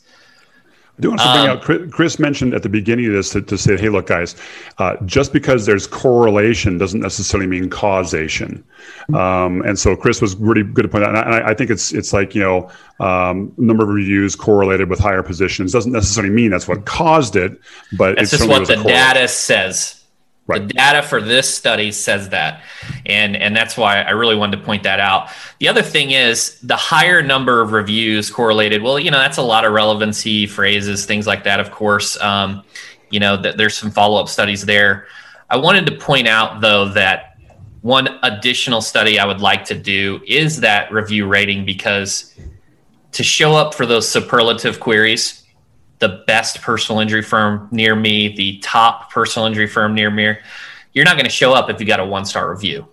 I do want to bring um, out, Chris mentioned at the beginning of this to, to say, hey, look, guys, uh, just because there's correlation doesn't necessarily mean causation. Um, and so Chris was really good to point out. And I, I think it's it's like, you know, um, number of reviews correlated with higher positions doesn't necessarily mean that's what caused it, but it's just what the data says. Right. The data for this study says that. And, and that's why I really wanted to point that out. The other thing is the higher number of reviews correlated. Well, you know, that's a lot of relevancy phrases, things like that, of course. Um, you know, that there's some follow up studies there. I wanted to point out, though, that one additional study I would like to do is that review rating because to show up for those superlative queries, the best personal injury firm near me, the top personal injury firm near me, you're not going to show up if you got a one star review.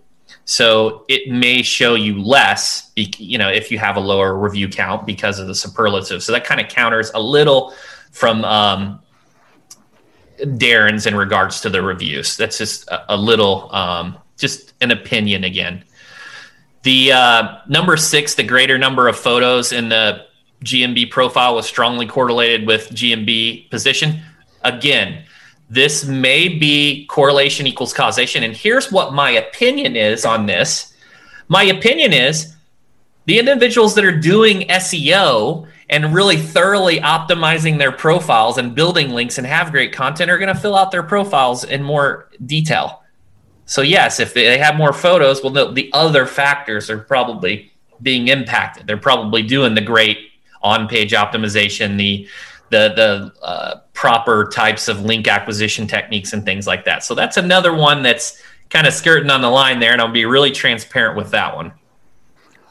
So it may show you less, you know, if you have a lower review count because of the superlative. So that kind of counters a little from um, Darren's in regards to the reviews. That's just a, a little, um, just an opinion again. The uh, number six, the greater number of photos in the GMB profile was strongly correlated with GMB position. Again, this may be correlation equals causation. And here's what my opinion is on this. My opinion is the individuals that are doing SEO and really thoroughly optimizing their profiles and building links and have great content are going to fill out their profiles in more detail. So, yes, if they have more photos, well, the, the other factors are probably being impacted. They're probably doing the great on page optimization, the the the uh, proper types of link acquisition techniques and things like that. So that's another one that's kind of skirting on the line there, and I'll be really transparent with that one.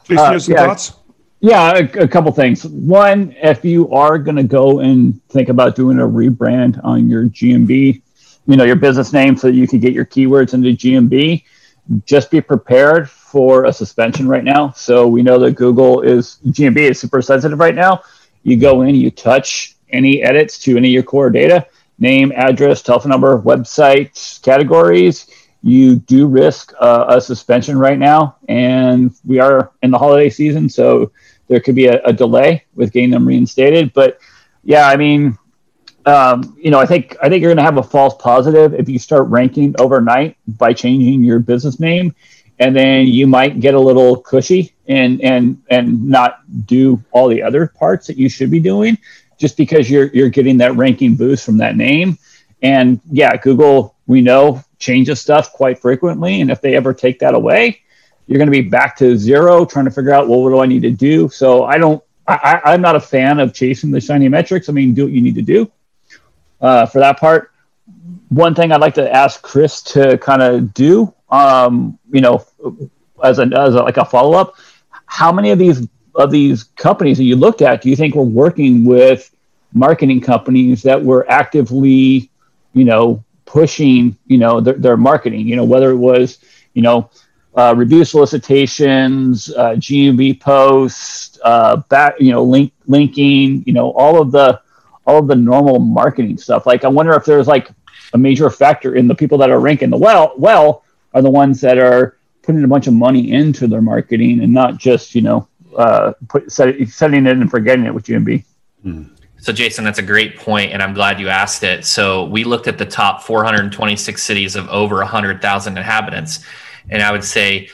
Jason, uh, some yeah. thoughts? Yeah, a, a, couple things. One, if you are going to go and think about doing a rebrand on your GMB, you know, your business name so you can get your keywords into GMB, just be prepared for a suspension right now. So we know that Google is GMB is super sensitive right now. You go in, you touch any edits to any of your core data, name, address, telephone number, website, categories. You do risk uh, a suspension right now, and we are in the holiday season, so there could be a, a delay with getting them reinstated. But yeah, I mean, um, you know, I think I think you're going to have a false positive if you start ranking overnight by changing your business name and then you might get a little cushy and and and not do all the other parts that you should be doing just because you're you're getting that ranking boost from that name. And yeah google we know changes stuff quite frequently. And if they ever take that away you're going to be back to zero trying to figure out well what do i need to do? So i don't I, i'm not a fan of chasing the shiny metrics. I mean do what you need to do uh, for that part. One thing i'd like to ask chris to kind of do um, you know, as a, as a, like a follow up, how many of these of these companies that you looked at do you think were working with marketing companies that were actively, you know, pushing, you know, their, their marketing, you know, whether it was, you know, uh, review solicitations, uh, GMB posts, uh, back, you know, link linking, you know, all of the all of the normal marketing stuff. Like, I wonder if there's like a major factor in the people that are ranking the well well are the ones that are putting a bunch of money into their marketing and not just you know uh, put, set, setting it and forgetting it with GMB. Hmm. So, Jason, that's a great point, and I'm glad you asked it. So, we looked at the top 426 cities of over 100,000 inhabitants, and I would say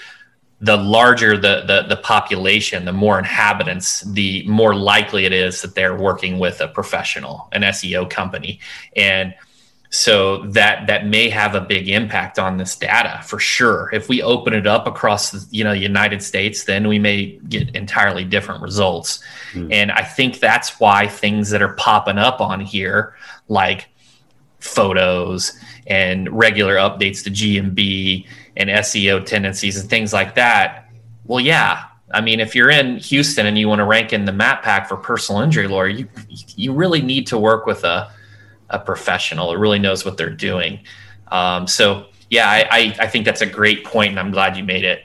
the larger the, the the population, the more inhabitants, the more likely it is that they're working with a professional, an SEO company, and so that that may have a big impact on this data for sure. If we open it up across the you know united states then we may get entirely different results. Mm. and i think that's why things that are popping up on here like photos and regular updates to gmb and seo tendencies and things like that well yeah. I mean, if you're in Houston and you want to rank in the map pack for personal injury lawyer, you you really need to work with a a professional who really knows what they're doing. Um, so yeah, I, I, I, think that's a great point, and I'm glad you made it.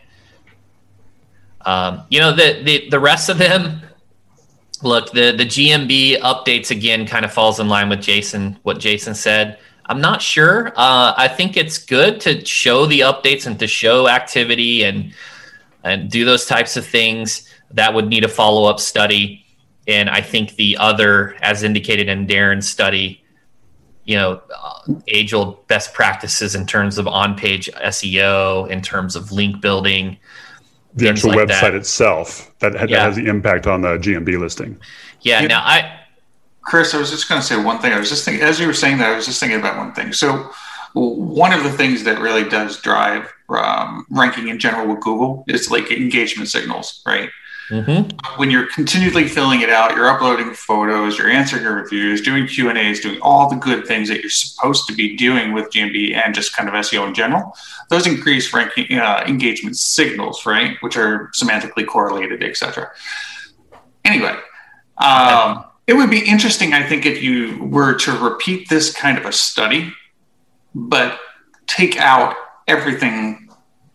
Um, you know, the, the the rest of them, look, the the GMB updates again kind of falls in line with Jason what Jason said. I'm not sure. Uh, I think it's good to show the updates and to show activity and and do those types of things. That would need a follow up study. And I think the other, as indicated in Darren's study, you know age old best practices in terms of on page SEO, in terms of link building. The actual like website that. itself that, that has the impact on the GMB listing. Yeah. now I, Chris, I was just going to say one thing. I was just thinking as you were saying that, I was just thinking about one thing. So one of the things that really does drive um, ranking in general with Google is like engagement signals, right? Mm-hmm. When you're continually filling it out, you're uploading photos, you're answering your reviews, doing Q and A's, doing all the good things that you're supposed to be doing with GMB and just kind of SEO in general. Those increase ranking uh, engagement signals, right, which are semantically correlated, etc. Anyway, um, it would be interesting, I think, if you were to repeat this kind of a study, but take out everything,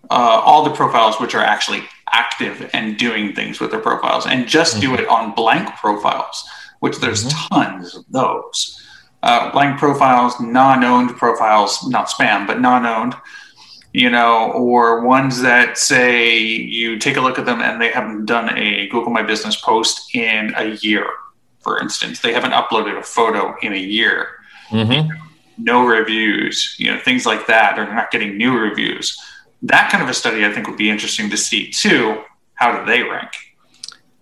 uh, all the profiles which are actually active and doing things with their profiles and just mm-hmm. do it on blank profiles, which there's mm-hmm. tons of those. Uh, blank profiles, non-owned profiles, not spam, but non-owned, you know, or ones that say you take a look at them and they haven't done a Google My Business post in a year, for instance. They haven't uploaded a photo in a year. Mm-hmm. No reviews, you know, things like that, or not getting new reviews that kind of a study I think would be interesting to see too. How do they rank?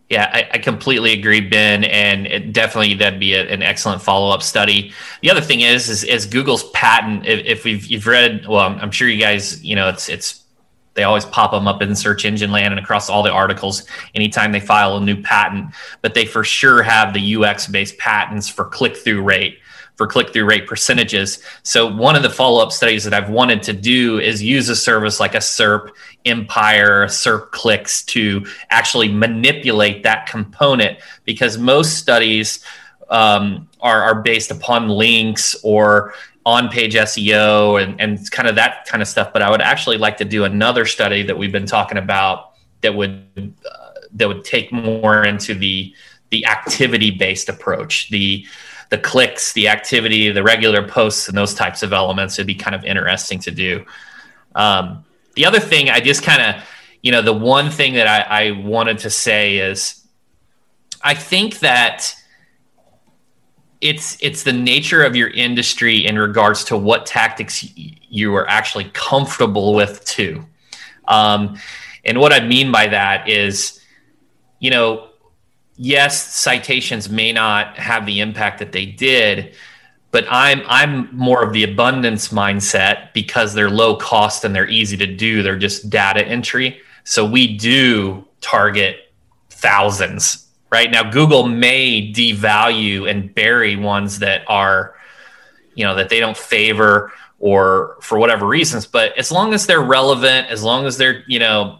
Yeah, I, I, completely agree, Ben, and it definitely that'd be a, an excellent follow up study. The other thing is, is, is Google's patent. If, if we've you've read, well, I'm, sure you guys, you know, it's it's they always pop them up in search engine land and across all the articles anytime they file a new patent. But they for sure have the UX based patents for click through rate for click through rate percentages. So, one of the follow up studies that I've wanted to do is use a service like a SERP Empire, SERP Clicks to actually manipulate that component because most studies um, are, are based upon links or on page SEO and, and kind of that kind of stuff. But I would actually like to do another study that we've been talking about that would uh, that would take more into the the activity based approach, the the clicks, the activity, the regular posts, and those types of elements. It'd be kind of interesting to do. Um, the other thing I just kind of, you know, the one thing that I, I wanted to say is I think that it's it's the nature of your industry in regards to what tactics you are actually comfortable with too. Um, and what I mean by that is, you know, yes, citations may not have the impact that they did, but I'm I'm more of the abundance mindset because they're low cost and they're easy to do. They're just data entry. So we do target thousands. Right now, Google may devalue and bury ones that are, you know, that they don't favor or for whatever reasons. But as long as they're relevant, as long as they're, you know,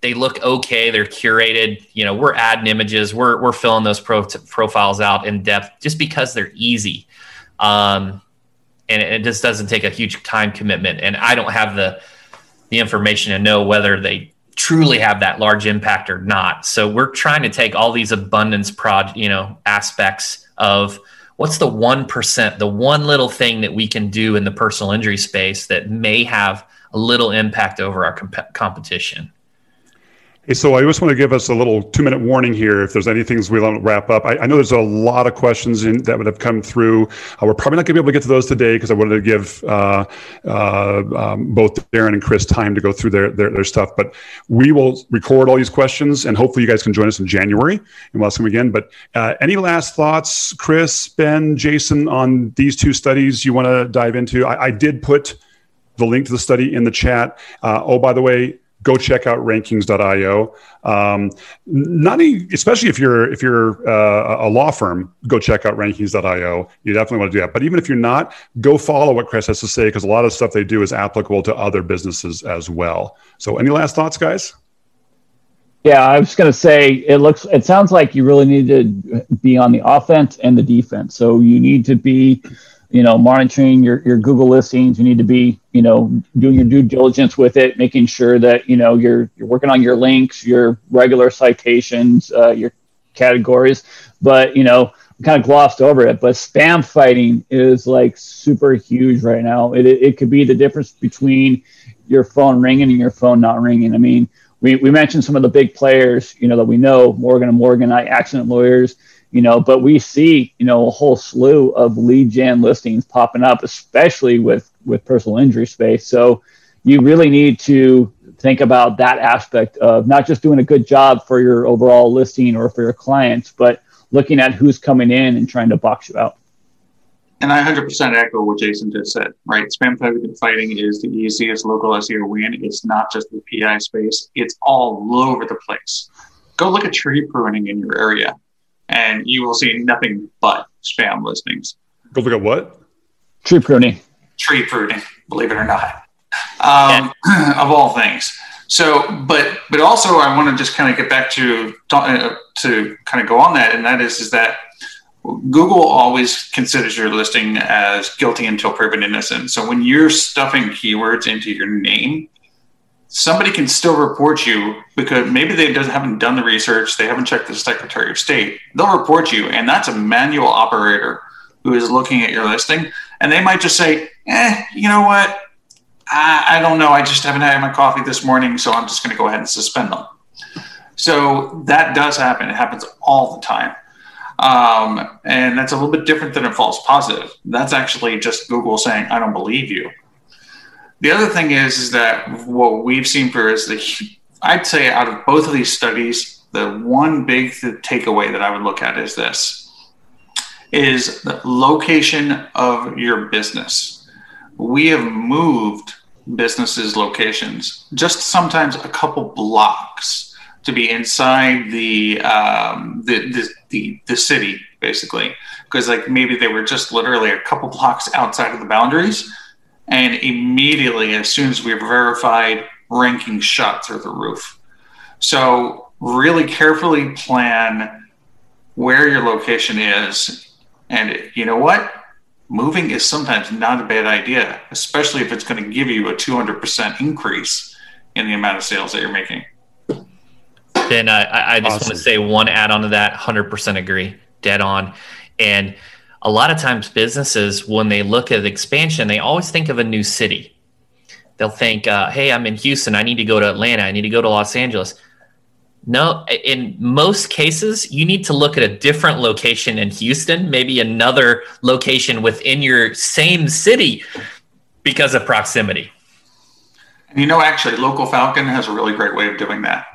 they look okay. They're curated. You know, we're adding images. We're we're filling those pro- profiles out in depth just because they're easy, um, and it just doesn't take a huge time commitment. And I don't have the the information to know whether they truly have that large impact or not. So we're trying to take all these abundance prod, you know, aspects of what's the one percent, the one little thing that we can do in the personal injury space that may have a little impact over our comp- competition. Hey, so I just want to give us a little two minute warning here if there's any things we want to wrap up. I, I know there's a lot of questions in, that would have come through. Uh, we're probably not going to be able to get to those today because I wanted to give uh, uh, um, both Darren and Chris time to go through their, their, their, stuff. But we will record all these questions and hopefully you guys can join us in January and we'll ask them again. But uh, any last thoughts, Chris, Ben, Jason, on these two studies you want to dive into? I, I did put the link to the study in the chat. Uh, oh, by the way, go check out rankings.io. Um, not any, especially if you're if you're uh, a law firm, go check out rankings.io. You definitely want to do that. But even if you're not, go follow what Chris has to say because a lot of stuff they do is applicable to other businesses as well. So, any last thoughts, guys? Yeah, I was going to say it looks. It sounds like you really need to be on the offense and the defense. So you need to be you know, monitoring your, your Google listings. You need to be, you know, doing your due diligence with it, making sure that, you know, you're, you're working on your links, your regular citations, uh, your categories. But, you know, kind of glossed over it, but spam fighting is like super huge right now. It, it, it could be the difference between your phone ringing and your phone not ringing. I mean, we, we mentioned some of the big players, you know, that we know, Morgan and Morgan, I accident lawyers, you know, but we see, you know, a whole slew of lead gen listings popping up, especially with with personal injury space. So you really need to think about that aspect of not just doing a good job for your overall listing or for your clients, but looking at who's coming in and trying to box you out. And I 100% echo what Jason just said, right? Spam fighting is the easiest local SEO win. It's not just the PI space, it's all over the place. Go look at tree pruning in your area and you will see nothing but spam listings. Go look at what? Tree pruning. Tree pruning, believe it or not, um, yeah. of all things. So, but but also, I want to just kind of get back to uh, to kind of go on that, and that is is that Google always considers your listing as guilty until proven innocent. So when you're stuffing keywords into your name, somebody can still report you because maybe they haven't done the research, they haven't checked the Secretary of State. They'll report you, and that's a manual operator who is looking at your listing, and they might just say, "Eh, you know what? I, I don't know. I just haven't had my coffee this morning, so I'm just going to go ahead and suspend them." So that does happen. It happens all the time. Um, and that's a little bit different than a false positive. That's actually just Google saying, I don't believe you. The other thing is, is that what we've seen for is the, I'd say out of both of these studies, the one big takeaway that I would look at is this, is the location of your business. We have moved businesses' locations just sometimes a couple blocks to be inside the um, the, the, the the city basically because like maybe they were just literally a couple blocks outside of the boundaries and immediately, as soon as we verified, ranking shot through the roof. So, really carefully plan where your location is. And you know what? Moving is sometimes not a bad idea, especially if it's going to give you a 200% increase in the amount of sales that you're making. Ben, I, I just awesome. want to say one add on to that 100% agree, dead on. And a lot of times businesses when they look at expansion they always think of a new city. They'll think uh, hey i'm in houston. I need to go to atlanta. I need to go to los angeles. No in most cases you need to look at a different location in houston maybe another location within your same city because of proximity. And you know actually local falcon has a really great way of doing that.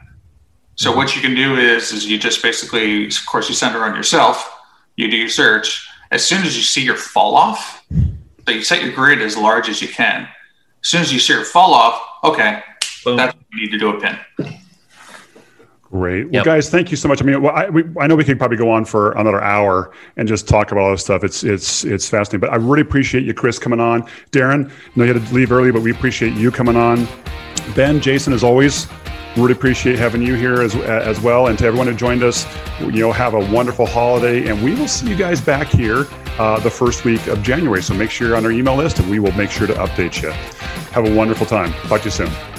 So mm-hmm. what you can do is is you just basically of course you center on yourself. You do your search as soon as you see your fall off, so you set your grid as large as you can. As soon as you see your fall off, okay, Boom. that's when you need to do a pin. Great. Well, yep. guys, thank you so much. I mean, well, I, we, I know we could probably go on for another hour and just talk about all this stuff. It's it's it's fascinating. But I really appreciate you, Chris, coming on. Darren, I know you had to leave early, but we appreciate you coming on. Ben, Jason, as always, really appreciate having you here as, as well. And to everyone who joined us, you know, have a wonderful holiday. And we will see you guys back here uh, the first week of January. So make sure you're on our email list and we will make sure to update you. Have a wonderful time. Talk to you soon.